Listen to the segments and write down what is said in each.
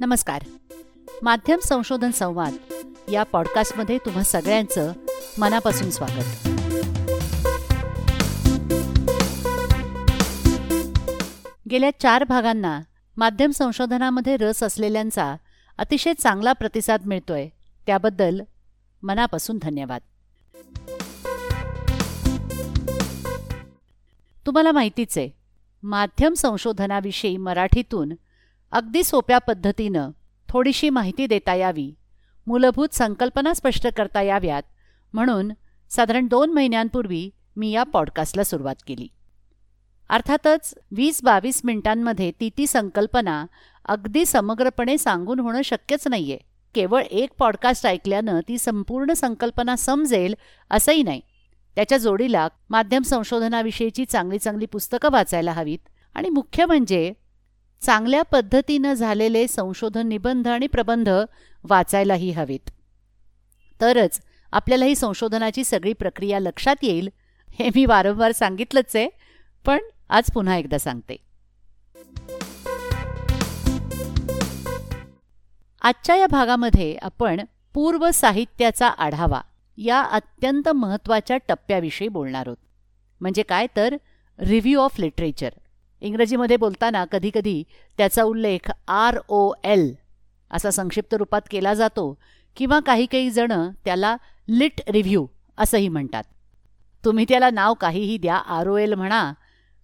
नमस्कार. माध्यम संशोधन संवाद या पॉडकास्टमध्ये तुम्हा सगळ्यांचं मनापासून स्वागत. गेल्या चार भागांना माध्यम संशोधनामध्ये रस असलेल्यांचा अतिशय चांगला प्रतिसाद मिळतोय त्याबद्दल मनापासून धन्यवाद. तुम्हाला माहितीच आहे माध्यम संशोधनाविषयी मराठीतून अगदी सोप्या पद्धतीनं थोडीशी माहिती देता यावी. मूलभूत संकल्पना स्पष्ट करता याव्यात. म्हणून साधारण दोन महिन्यांपूर्वी मी या पॉडकास्टला सुरुवात केली. अर्थातच वीस बावीस मिनिटांमध्ये ती ती संकल्पना अगदी समग्रपणे सांगून होणं शक्यच नाहीये. केवळ एक पॉडकास्ट ऐकल्यानं ती संपूर्ण संकल्पना समजेल असंही नाही. त्याच्या जोडीला माध्यम संशोधनाविषयीची चांगली चांगली पुस्तकं वाचायला हवीत. आणि मुख्य म्हणजे चांगल्या पद्धतीनं झालेले संशोधन निबंध आणि प्रबंध वाचायलाही हवेत. तरच आपल्याला ही संशोधनाची सगळी प्रक्रिया लक्षात येईल हे मी वारंवार सांगितलंच आहे पण आज पुन्हा एकदा सांगते. आजच्या या भागामध्ये आपण पूर्व साहित्याचा आढावा या अत्यंत महत्त्वाच्या टप्प्याविषयी बोलणार आहोत. म्हणजे काय तर रिव्ह्यू ऑफ लिटरेचर. इंग्रजीमध्ये बोलताना कधीकधी त्याचा उल्लेख आर ओ एल असा संक्षिप्त रूपात केला जातो किंवा काही काही जण त्याला लिट रिव्ह्यू असंही म्हणतात. तुम्ही त्याला नाव काहीही द्या आर ओ एल म्हणा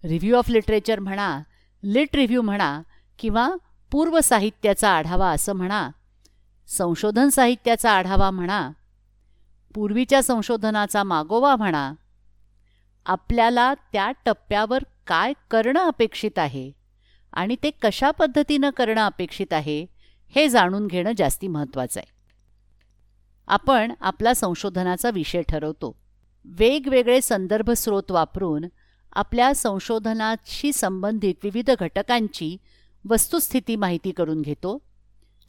रिव्ह्यू ऑफ लिटरेचर म्हणा लिट रिव्ह्यू म्हणा किंवा पूर्व साहित्याचा आढावा असं म्हणा संशोधन साहित्याचा आढावा म्हणा पूर्वीच्या संशोधनाचा मागोवा म्हणा आपल्याला त्या टप्प्यावर काय करणं अपेक्षित आहे आणि ते कशा पद्धतीनं करणं अपेक्षित आहे हे जाणून घेणं जास्ती महत्त्वाचं आहे. आपण आपला संशोधनाचा विषय ठरवतो. वेगवेगळे संदर्भ स्रोत वापरून आपल्या संशोधनाशी संबंधित विविध घटकांची वस्तुस्थिती माहिती करून घेतो.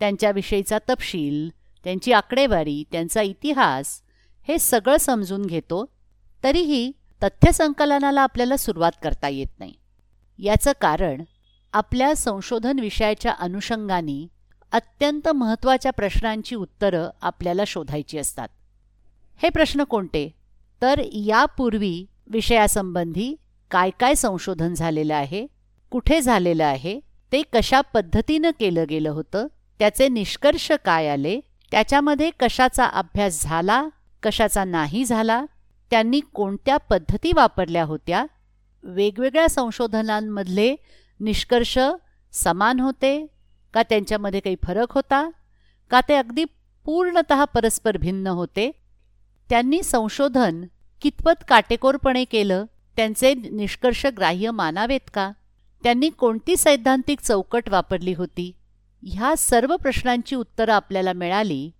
त्यांच्याविषयीचा तपशील त्यांची आकडेवारी त्यांचा इतिहास हे सगळं समजून घेतो. तरीही तथ्य संकलनाला आपल्याला सुरुवात करता येत नाही. याचं कारण आपल्या संशोधन विषयाच्या अनुषंगाने अत्यंत महत्त्वाच्या प्रश्नांची उत्तरं आपल्याला शोधायची असतात. हे प्रश्न कोणते? तर यापूर्वी विषयासंबंधी काय काय संशोधन झालेलं आहे? कुठे झालेलं आहे? ते कशा पद्धतीनं केलं गेलं होतं? त्याचे निष्कर्ष काय आले? त्याच्यामध्ये कशाचा अभ्यास झाला? कशाचा नाही झाला? त्यांनी कोणत्या पद्धती वापरल्या होत्या? वेगवेगळ्या संशोधनांमधले निष्कर्ष समान होते? का त्यांच्यामध्ये काही फरक होता? का ते अगदी पूर्णत परस्पर भिन्न होते? त्यांनी संशोधन कितपत काटेकोरपणे केलं? त्यांचे निष्कर्ष ग्राह्य मानावेत का? त्यांनी कोणती सैद्धांतिक चौकट वापरली होती? ह्या सर्व प्रश्नांची उत्तरं आपल्याला मिळाली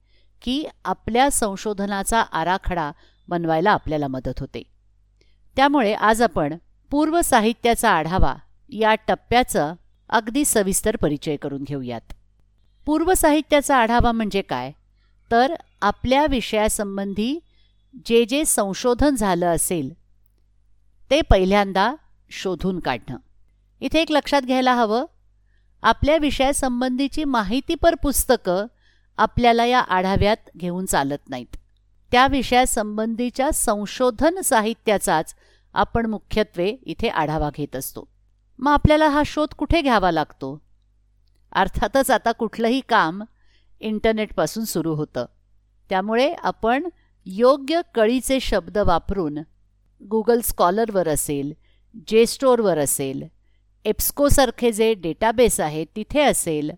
की आपल्या संशोधनाचा आराखडा बनवायला आपल्याला मदत होते. त्यामुळे आज आपण पूर्व साहित्याचा आढावा या टप्प्याचं अगदी सविस्तर परिचय करून घेऊयात. पूर्व साहित्याचा आढावा म्हणजे काय? तर आपल्या विषयासंबंधी जे जे संशोधन झालं असेल ते पहिल्यांदा शोधून काढणं. इथे एक लक्षात घ्यायला हवं. आपल्या विषयासंबंधीची माहितीपर पुस्तकं आपल्याला या आढाव्यात घेऊन चालत नाहीत. त्या विषयासंबंधीच्या संशोधन साहित्याचाच आपण मुख्यत्वे इथे आढावा घेत असतो. मग आपल्याला हा शोध कुठे घ्यावा लागतो? अर्थातच आता कुठलंही काम इंटरनेटपासून सुरू होतं. त्यामुळे आपण योग्य कळीचे शब्द वापरून गुगल स्कॉलरवर असेल जे स्टोअरवर असेल एप्स्कोसारखे जे डेटाबेस आहेत तिथे असेल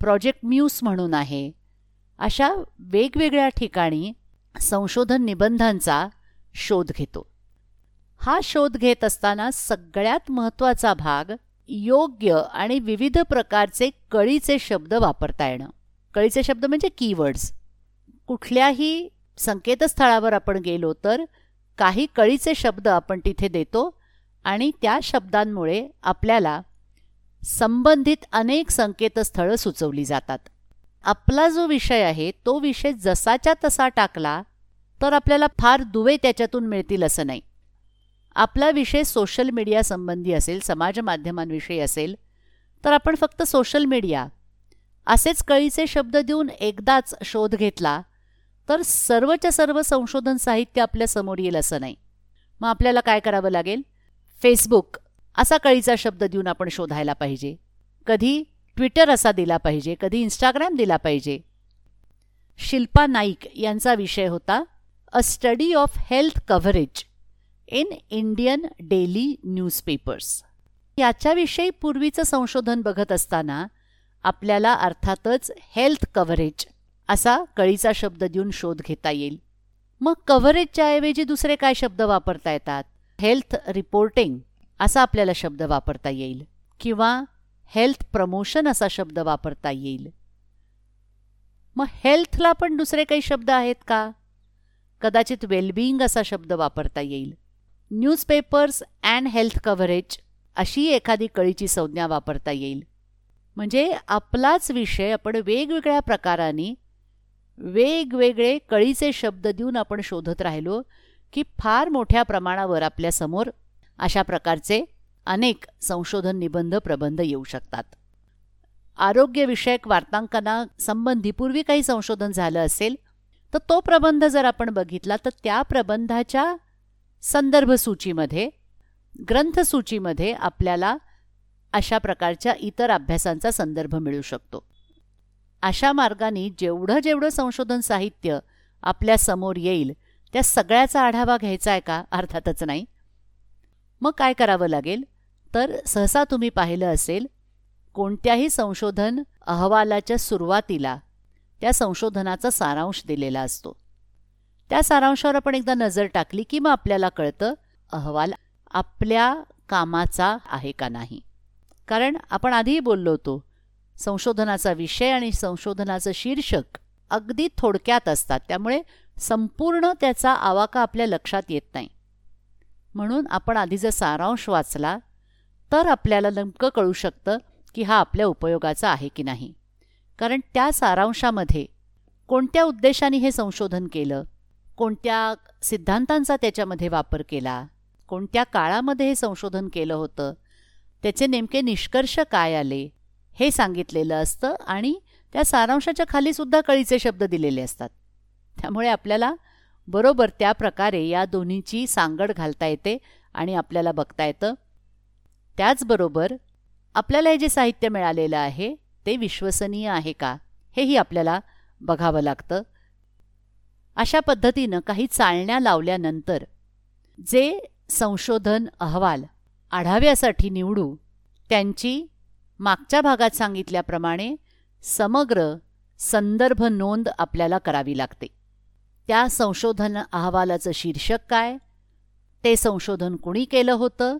प्रोजेक्ट म्यूस म्हणून आहे अशा वेगवेगळ्या ठिकाणी संशोधन निबंधांचा शोध घेतो. हा शोध घेत असताना सगळ्यात महत्त्वाचा भाग योग्य आणि विविध प्रकारचे कळीचे शब्द वापरता येणं. कळीचे शब्द म्हणजे कीवर्ड्स कुठल्याही संकेतस्थळावर आपण गेलो तर काही कळीचे शब्द आपण तिथे देतो आणि त्या शब्दांमुळे आपल्याला संबंधित अनेक संकेतस्थळं सुचवली जातात. आपला जो विषय आहे तो विषय जसाच्या तसा टाकला तर आपल्याला फार दुवे त्याच्यातून मिळतील असं नाही. आपला विषय सोशल मीडिया संबंधी असेल समाज माध्यमांविषयी असेल तर आपण फक्त सोशल मीडिया असेच कळीचे शब्द देऊन एकदाच शोध घेतला तर सर्वच्या सर्व संशोधन साहित्य आपल्यासमोर येईल असं नाही. मग आपल्याला काय करावं लागेल? फेसबुक असा कळीचा शब्द देऊन आपण शोधायला पाहिजे. कधी? ट्विटर असा दिला पाहिजे कधी इंस्टाग्राम दिला पाहिजे. शिल्पा नाईक यांचा विषय होता a study of health coverage in Indian daily newspapers याच्याविषयी पूर्वीचं संशोधन बघत असताना आपल्याला अर्थातच हेल्थ कव्हरेज असा कळीचा शब्द देऊन शोध घेता येईल. मग कव्हरेजच्या ऐवजी दुसरे काय शब्द वापरता येतात? हेल्थ रिपोर्टिंग असा आपल्याला शब्द वापरता येईल. किंवा हेल्थ प्रमोशन असा शब्द वापरता येईल. मग हेल्थला पण दुसरे काही शब्द आहेत का? कदाचित वेलबिईंग असा शब्द वापरता येईल. न्यूजपेपर्स अँड हेल्थ कव्हरेज अशी एखादी कळीची संज्ञा वापरता येईल. म्हणजे आपलाच विषय आपण वेगवेगळ्या प्रकाराने वेगवेगळे कळीचे शब्द देऊन आपण शोधत राहिलो की फार मोठ्या प्रमाणावर आपल्यासमोर अशा प्रकारचे अनेक संशोधन निबंध प्रबंध येऊ शकतात. आरोग्यविषयक वार्तांकना संबंधी पूर्वी काही संशोधन झालं असेल तर तो प्रबंध जर आपण बघितला तर त्या प्रबंधाच्या संदर्भसूचीमध्ये ग्रंथसूचीमध्ये आपल्याला अशा प्रकारच्या इतर अभ्यासांचा संदर्भ मिळू शकतो. अशा मार्गाने जेवढं जेवढं संशोधन साहित्य आपल्यासमोर येईल त्या सगळ्याचा आढावा घ्यायचा आहे का? अर्थातच नाही. मग काय करावं लागेल? तर सहसा तुम्ही पाहिलं असेल कोणत्याही संशोधन अहवालाच्या सुरुवातीला त्या संशोधनाचा सारांश दिलेला असतो. त्या सारांशावर आपण एकदा नजर टाकली की मग आपल्याला कळतं अहवाल आपल्या कामाचा आहे का नाही. कारण आपण आधीही बोललो होतो संशोधनाचा विषय आणि संशोधनाचं शीर्षक अगदी थोडक्यात असतात. त्यामुळे संपूर्ण त्याचा आवाका आपल्या लक्षात येत नाही. म्हणून आपण आधी जर सारांश वाचला तर आपल्याला नेमकं कळू शकतं की हा आपल्या उपयोगाचा आहे की नाही. कारण त्या सारांशामध्ये कोणत्या उद्देशाने हे संशोधन केलं कोणत्या सिद्धांतांचा त्याच्यामध्ये वापर केला कोणत्या काळामध्ये हे संशोधन केलं होतं त्याचे नेमके निष्कर्ष काय आले हे सांगितलेलं असतं आणि त्या सारांशाच्या खालीसुद्धा कळीचे शब्द दिलेले असतात. त्यामुळे आपल्याला बरोबर त्या प्रकारे या दोन्हीची सांगड घालता येते आणि आपल्याला बघता येतं. त्याचबरोबर आपल्याला हे जे साहित्य मिळालेलं आहे ते विश्वसनीय आहे का? हेही आपल्याला बघावं लागतं. अशा पद्धतीनं काही चालण्या लावल्यानंतर जे संशोधन अहवाल आढाव्यासाठी निवडू त्यांची मागच्या भागात सांगितल्याप्रमाणे समग्र संदर्भ नोंद आपल्याला करावी लागते. त्या संशोधन अहवालाचं शीर्षक काय? ते संशोधन कुणी केलं होतं?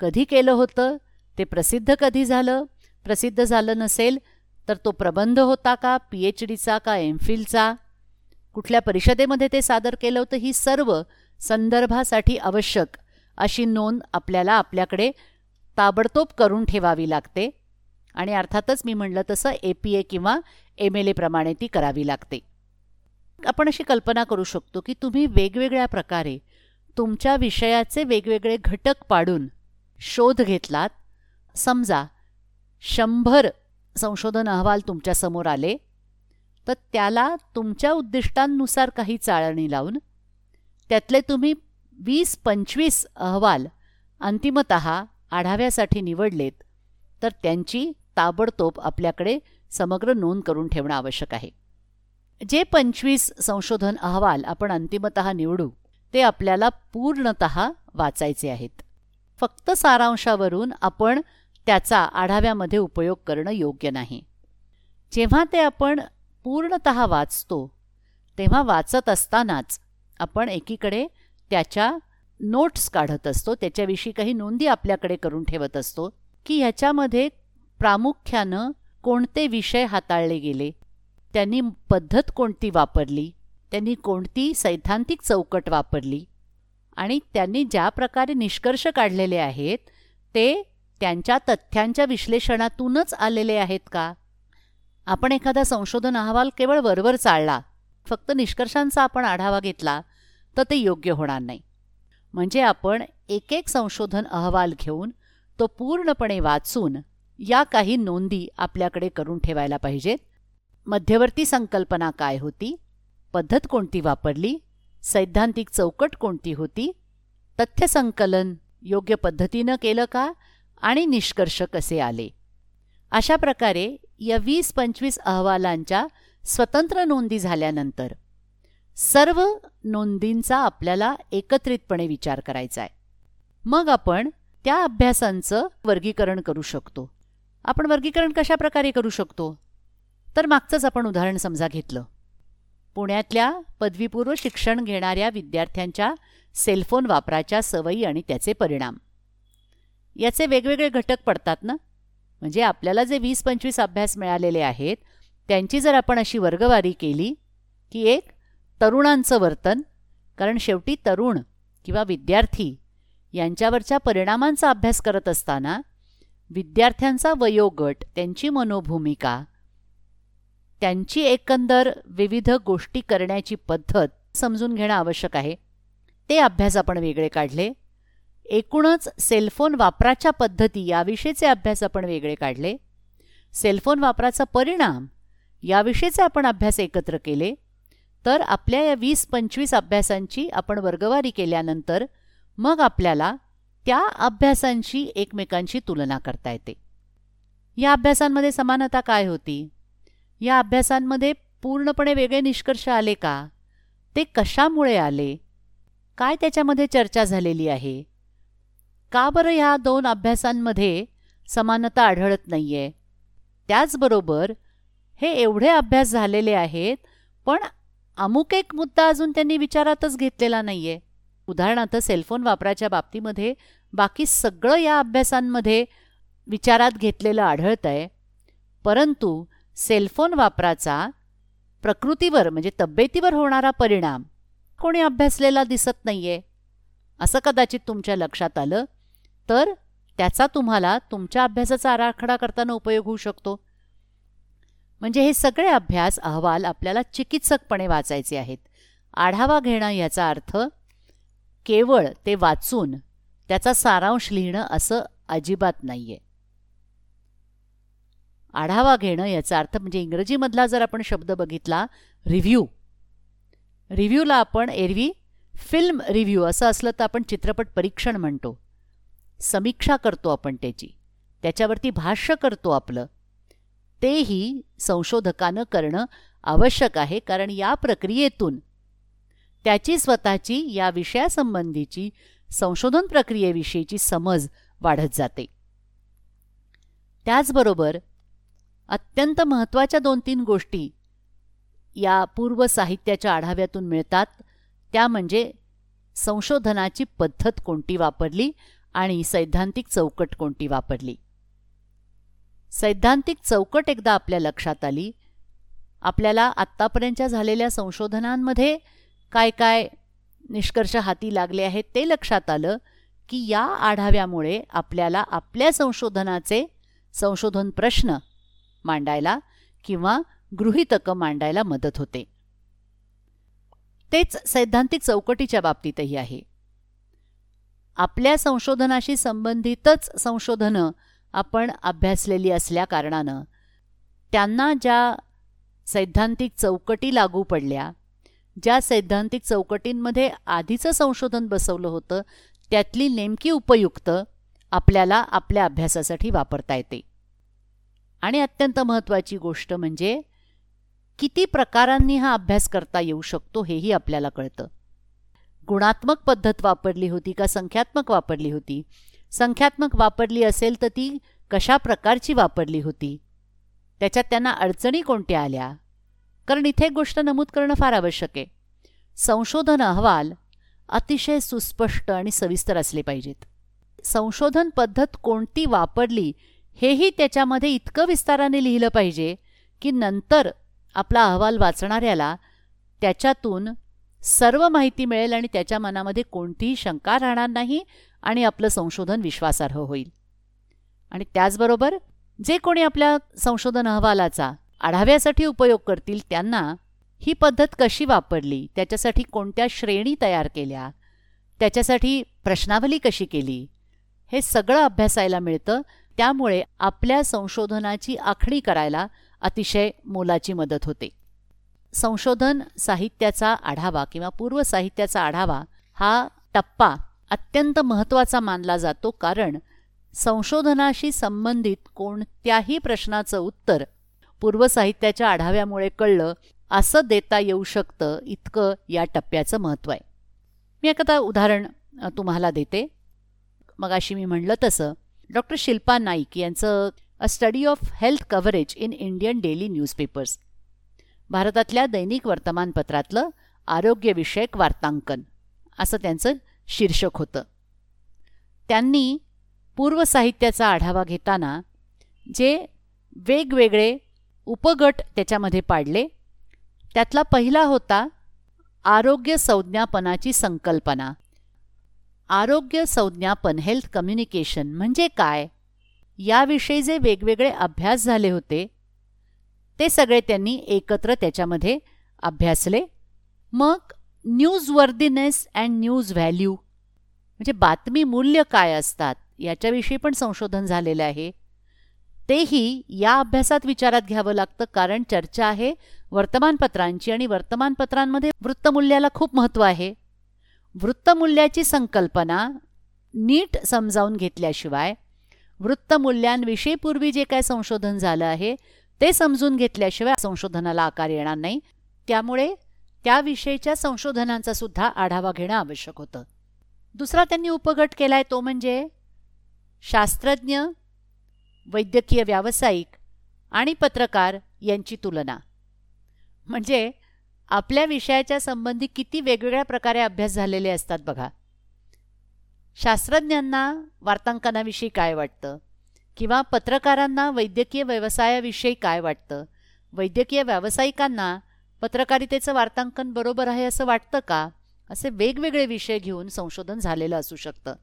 कधी केलं होतं? ते प्रसिद्ध कधी झालं? प्रसिद्ध झालं नसेल तर तो प्रबंध होता का? पी एच डीचा का एम फिलचा? कुठल्या परिषदेमध्ये ते सादर केलं होतं? ही सर्व संदर्भासाठी आवश्यक अशी नोंद आपल्याला आपल्याकडे ताबडतोब करून ठेवावी लागते आणि अर्थातच मी म्हणलं तसं ए पी ए किंवा एम एल एप्रमाणे ती करावी लागते. आपण अशी कल्पना करू शकतो की तुम्ही वेगवेगळ्या प्रकारे तुमच्या विषयाचे वेगवेगळे घटक पाडून शोध घेतलात. समजा शंभर संशोधन अहवाल तुमच्यासमोर आले तर त्याला तुमच्या उद्दिष्टांनुसार काही चाळणी लावून त्यातले तुम्ही वीस पंचवीस अहवाल अंतिमत आढाव्यासाठी निवडलेत तर त्यांची ताबडतोब आपल्याकडे समग्र नोंद करून ठेवणं आवश्यक आहे. जे पंचवीस संशोधन अहवाल आपण अंतिमत निवडू ते आपल्याला पूर्णत वाचायचे आहेत. फक्त सारांशावरून आपण त्याचा आढाव्यामध्ये उपयोग करणं योग्य नाही. जेव्हा ते आपण पूर्णत वाचतो तेव्हा वाचत असतानाच आपण एकीकडे त्याच्या नोट्स काढत असतो त्याच्याविषयी काही नोंदी आपल्याकडे करून ठेवत असतो की ह्याच्यामध्ये प्रामुख्यानं कोणते विषय हाताळले गेले त्यांनी पद्धत कोणती वापरली त्यांनी कोणती सैद्धांतिक चौकट वापरली आणि त्यांनी ज्या प्रकारे निष्कर्ष काढलेले आहेत ते त्यांच्या तथ्यांच्या विश्लेषणातूनच आलेले आहेत का? आपण एखादा संशोधन अहवाल केवळ वरवर चाळला फक्त निष्कर्षांचा आपण आढावा घेतला तर ते योग्य होणार नाही. म्हणजे आपण एक एक संशोधन अहवाल घेऊन तो पूर्णपणे वाचून या काही नोंदी आपल्याकडे करून ठेवायला पाहिजेत. मध्यवर्ती संकल्पना काय होती? पद्धत कोणती वापरली? सैद्धांतिक चौकट कोणती होती? तथ्यसंकलन योग्य पद्धतीनं केलं का? आणि निष्कर्ष कसे आले? अशा प्रकारे या वीस पंचवीस अहवालांच्या स्वतंत्र नोंदी झाल्यानंतर सर्व नोंदींचा आपल्याला एकत्रितपणे विचार करायचा आहे. मग आपण त्या अभ्यासांचं वर्गीकरण करू शकतो. आपण वर्गीकरण कशा प्रकारे करू शकतो? तर मागचंच आपण उदाहरण समजा घेतलं. पुण्यातल्या पदवीपूर्व शिक्षण घेणाऱ्या विद्यार्थ्यांच्या सेलफोन वापराच्या सवयी आणि त्याचे परिणाम. याचे वेगवेगळे घटक पडतात ना? म्हणजे आपल्याला जे वीस पंचवीस अभ्यास मिळालेले आहेत त्यांची जर आपण अशी वर्गवारी केली की एक तरुणांचं वर्तन कारण शेवटी तरुण किंवा विद्यार्थी यांच्यावरच्या परिणामांचा अभ्यास करत असताना विद्यार्थ्यांचा वयोगट त्यांची मनोभूमिका त्यांची एकंदर विविध गोष्टी करण्याची पद्धत समजून घेणं आवश्यक आहे. ते अभ्यास आपण वेगळे काढले. एकूणच सेलफोन वापराच्या पद्धती याविषयीचे अभ्यास आपण वेगळे काढले. सेलफोन वापराचा परिणाम याविषयीचे आपण अभ्यास एकत्र केले. तर आपल्या या वीस पंचवीस अभ्यासांची आपण वर्गवारी केल्यानंतर मग आपल्याला त्या अभ्यासांची एकमेकांची तुलना करता येते. या अभ्यासांमध्ये समानता काय होती? या अभ्यासांमध्ये पूर्णपणे वेगळे निष्कर्ष आले का? ते कशामुळे आले? काय त्याच्यामध्ये चर्चा झालेली आहे? का बरं ह्या दोन अभ्यासांमध्ये समानता आढळत नाहीये? त्याचबरोबर हे एवढे अभ्यास झालेले आहेत पण अमुक एक मुद्दा अजून त्यांनी विचारातच घेतलेला नाहीये. उदाहरणार्थ सेलफोन वापराच्या बाबतीमध्ये बाकी सगळं या अभ्यासांमध्ये विचारात घेतलेलं आढळत आहे परंतु सेलफोन वापराचा प्रकृतीवर म्हणजे तब्येतीवर होणारा परिणाम कोणी अभ्यासलेला दिसत नाहीये. असं कदाचित तुमच्या लक्षात आलं तर त्याचा तुम्हाला तुमच्या अभ्यासाचा आराखडा करताना उपयोग होऊ शकतो. म्हणजे हे सगळे अभ्यास अहवाल आपल्याला चिकित्सकपणे वाचायचे आहेत. आढावा घेणं याचा अर्थ केवळ ते वाचून त्याचा सारांश लिहिणं असं अजिबात नाहीये. आढावा घेणं याचा अर्थ म्हणजे इंग्रजीमधला जर आपण शब्द बघितला रिव्ह्यू रिव्ह्यूला आपण एरवी फिल्म रिव्ह्यू असं असलं तर आपण चित्रपट परीक्षण म्हणतो. समीक्षा करतो आपण त्याची. त्याच्यावरती भाष्य करतो आपलं. तेही संशोधकानं करणं आवश्यक आहे कारण या प्रक्रियेतून त्याची स्वतःची या विषयासंबंधीची संशोधन प्रक्रियेविषयीची समज वाढत जाते. त्याचबरोबर अत्यंत महत्त्वाच्या दोन तीन गोष्टी या पूर्व साहित्याच्या आढाव्यातून मिळतात. त्या म्हणजे संशोधनाची पद्धत कोणती वापरली आणि सैद्धांतिक चौकट कोणती वापरली. सैद्धांतिक चौकट एकदा आपल्या लक्षात आली. आपल्याला आत्तापर्यंतच्या झालेल्या संशोधनांमध्ये काय काय निष्कर्ष हाती लागले आहेत ते लक्षात आलं की या आढाव्यामुळे आपल्याला आपल्या संशोधनाचे संशोधन प्रश्न मांडायला किंवा गृहितकं मांडायला मदत होते. तेच सैद्धांतिक चौकटीच्या बाबतीतही आहे. आपल्या संशोधनाशी संबंधितच संशोधनं आपण अभ्यासलेली असल्या कारणानं त्यांना ज्या सैद्धांतिक चौकटी लागू पडल्या ज्या सैद्धांतिक चौकटींमध्ये आधीचं संशोधन बसवलं होतं त्यातली नेमकी उपयुक्त आपल्याला आपल्या अभ्यासासाठी वापरता येते. आणि अत्यंत महत्त्वाची गोष्ट म्हणजे किती प्रकारांनी हा अभ्यास करता येऊ शकतो हेही आपल्याला कळतं. गुणात्मक पद्धत वापरली होती का संख्यात्मक वापरली होती? संख्यात्मक वापरली असेल तर ती कशा प्रकारची वापरली होती? त्याच्यात त्यांना अडचणी कोणत्या आल्या? कारण इथे एक गोष्ट नमूद करणं फार आवश्यक आहे. संशोधन अहवाल अतिशय सुस्पष्ट आणि सविस्तर असले पाहिजेत. संशोधन पद्धत कोणती वापरली हेही त्याच्यामध्ये इतकं विस्ताराने लिहिलं पाहिजे की नंतर आपला अहवाल वाचणाऱ्याला त्याच्यातून सर्व माहिती मिळेल आणि त्याच्या मनामध्ये कोणतीही शंका राहणार नाही आणि आपलं संशोधन विश्वासार्ह होईल. आणि त्याचबरोबर जे कोणी आपल्या संशोधन अहवालाचा आढाव्यासाठी उपयोग करतील त्यांना ही पद्धत कशी वापरली त्याच्यासाठी कोणत्या श्रेणी तयार केल्या त्याच्यासाठी प्रश्नावली कशी केली हे सगळं अभ्यासायला मिळतं त्यामुळे आपल्या संशोधनाची आखणी करायला अतिशय मोलाची मदत होते. संशोधन साहित्याचा आढावा किंवा पूर्व साहित्याचा आढावा हा टप्पा अत्यंत महत्त्वाचा मानला जातो कारण संशोधनाशी संबंधित कोणत्याही प्रश्नाचं उत्तर पूर्व साहित्याच्या आढाव्यामुळे कळलं असं देता येऊ शकतं इतकं या टप्प्याचं महत्त्व आहे. मी एखादा उदाहरण तुम्हाला देते. मग अशी मी म्हणलं तसं डॉक्टर शिल्पा नाईक यांचं a study of health coverage in Indian daily newspapers भारतातल्या दैनिक वर्तमानपत्रातलं आरोग्यविषयक वार्तांकन. असं त्यांचं शीर्षक होतं. त्यांनी पूर्व साहित्याचा आढावा घेताना जे वेगवेगळे उपगट त्याच्यामध्ये पाडले त्यातला पहिला होता आरोग्य संज्ञापनाची संकल्पना. आरोग्य संज्ञापन हेल्थ कम्युनिकेशन म्हणजे काय? याविषयी जे वेगवेगळे अभ्यास झाले होते ते सगळे त्यांनी एकत्र त्याच्यामध्ये अभ्यासले. मग newsworthiness and news value म्हणजे बातमी मूल्य काय असतात याच्याविषयी पण संशोधन झालेलं आहे. तेही या अभ्यासात विचारात घ्यावं लागतं कारण चर्चा आहे वर्तमानपत्रांची आणि वर्तमानपत्रांमध्ये वृत्तमूल्याला खूप महत्त्व आहे. वृत्तमूल्याची संकल्पना नीट समजावून घेतल्याशिवाय वृत्तमूल्यांविषयी पूर्वी जे काय संशोधन झालं आहे ते समजून घेतल्याशिवाय संशोधनाला आकार येणार नाही. त्यामुळे त्याविषयीच्या संशोधनांचा सुद्धा आढावा घेणं आवश्यक होतं. दुसरा त्यांनी उपगट केलाय तो म्हणजे शास्त्रज्ञ वैद्यकीय व्यावसायिक आणि पत्रकार यांची तुलना. म्हणजे आपल्या विषयाच्या संबंधी किती वेगवेगळ्या प्रकारे अभ्यास झालेले असतात बघा. शास्त्रज्ञांना वार्तांकनाविषयी काय वाटतं? किंवा पत्रकारांना वैद्यकीय व्यवसायाविषयी काय वाटतं? वैद्यकीय व्यावसायिकांना पत्रकारितेचं वार्तांकन बरोबर आहे असं वाटतं का? असे वेगवेगळे विषय घेऊन संशोधन झालेलं असू शकतं.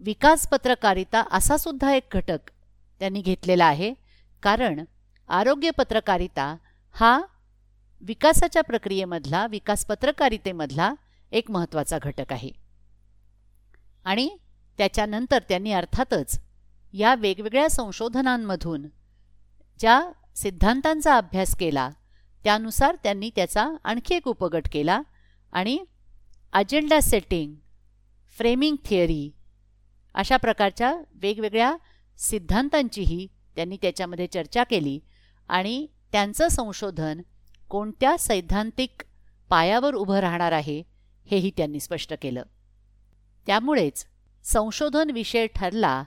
विकास पत्रकारिता असा सुद्धा एक घटक त्यांनी घेतलेला आहे. कारण आरोग्य पत्रकारिता हा विकासाच्या प्रक्रियेमधला विकास पत्रकारितेमधला एक महत्त्वाचा घटक आहे. आणि त्याच्यानंतर त्यांनी अर्थातच या वेगवेगळ्या संशोधनांमधून ज्या सिद्धांतांचा अभ्यास केला त्यानुसार त्यांनी त्याचा आणखी एक उपगट केला आणि अजेंडा सेटिंग फ्रेमिंग थिअरी अशा प्रकारच्या वेगवेगळ्या सिद्धांतांचीही त्यांनी त्याच्यामध्ये चर्चा केली आणि त्यांचं संशोधन कोणत्या सैद्धांतिक पायावर उभं राहणार आहे हेही त्यांनी स्पष्ट केलं. त्यामुळेच संशोधन विषय ठरला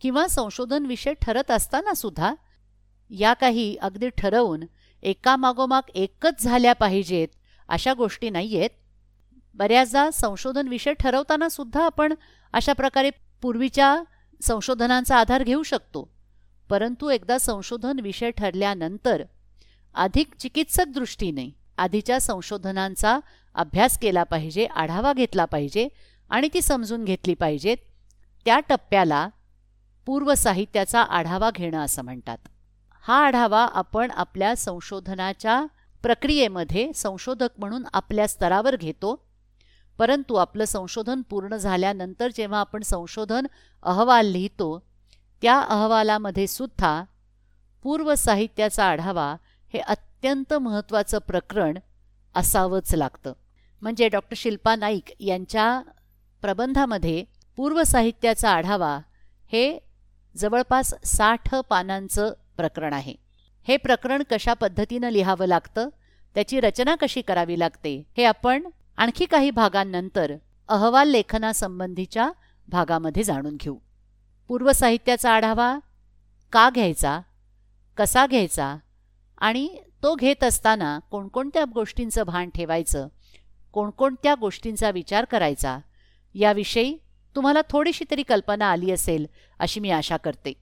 किंवा संशोधन विषय ठरत असताना सुद्धा या काही अगदी ठरवून एकामागोमाग एकच झाल्या पाहिजेत अशा गोष्टी नाही आहेत बऱ्याचदा संशोधन विषय ठरवताना सुद्धा आपण अशा प्रकारे पूर्वीच्या संशोधनांचा आधार घेऊ शकतो. परंतु एकदा संशोधन विषय ठरल्यानंतर अधिक चिकित्सक दृष्टीने आधीच्या संशोधनांचा अभ्यास केला पाहिजे आढावा घेतला पाहिजे आणि ती समजून घेतली पाहिजेत. त्या टप्प्याला पूर्व साहित्याचा आढावा घेणं असं म्हणतात. हा आढावा आपण आपल्या संशोधनाच्या प्रक्रियेमध्ये संशोधक म्हणून आपल्या स्तरावर घेतो. परंतु आपलं संशोधन पूर्ण झाल्यानंतर जेव्हा आपण संशोधन अहवाल लिहितो त्या अहवालामध्ये सुद्धा पूर्व साहित्याचा आढावा हे अत्यंत महत्त्वाचं प्रकरण असावंच लागतं. म्हणजे डॉक्टर शिल्पा नाईक यांच्या प्रबंधामध्ये पूर्व साहित्याचा आढावा हे जवळपास साठ पानांचं प्रकरण आहे. हे प्रकरण कशा पद्धतीनं लिहावं लागतं त्याची रचना कशी करावी लागते हे आपण आणखी काही भागांनंतर अहवाल लेखनासंबंधीच्या भागामध्ये जाणून घेऊ. पूर्व साहित्याचा आढावा का घ्यायचा कसा घ्यायचा आणि तो घेत असताना कोणकोणत्या गोष्टींचं भान ठेवायचं कोणकोणत्या गोष्टींचा विचार करायचा याविषयी तुम्हाला थोडीशी तरी कल्पना आली असेल अशी मी आशा करते.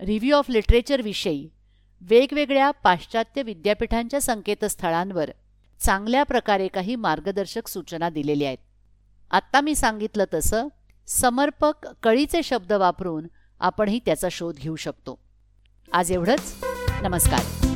रिव्ह्यू ऑफ लिटरेचरविषयी वेगवेगळ्या पाश्चात्य विद्यापीठांच्या संकेतस्थळांवर चांगल्या प्रकारे काही मार्गदर्शक सूचना दिलेल्या आहेत. आत्ता मी सांगितलं तसं समर्पक कळीचे शब्द वापरून आपणही त्याचा शोध घेऊ शकतो. आज एवढंच. नमस्कार.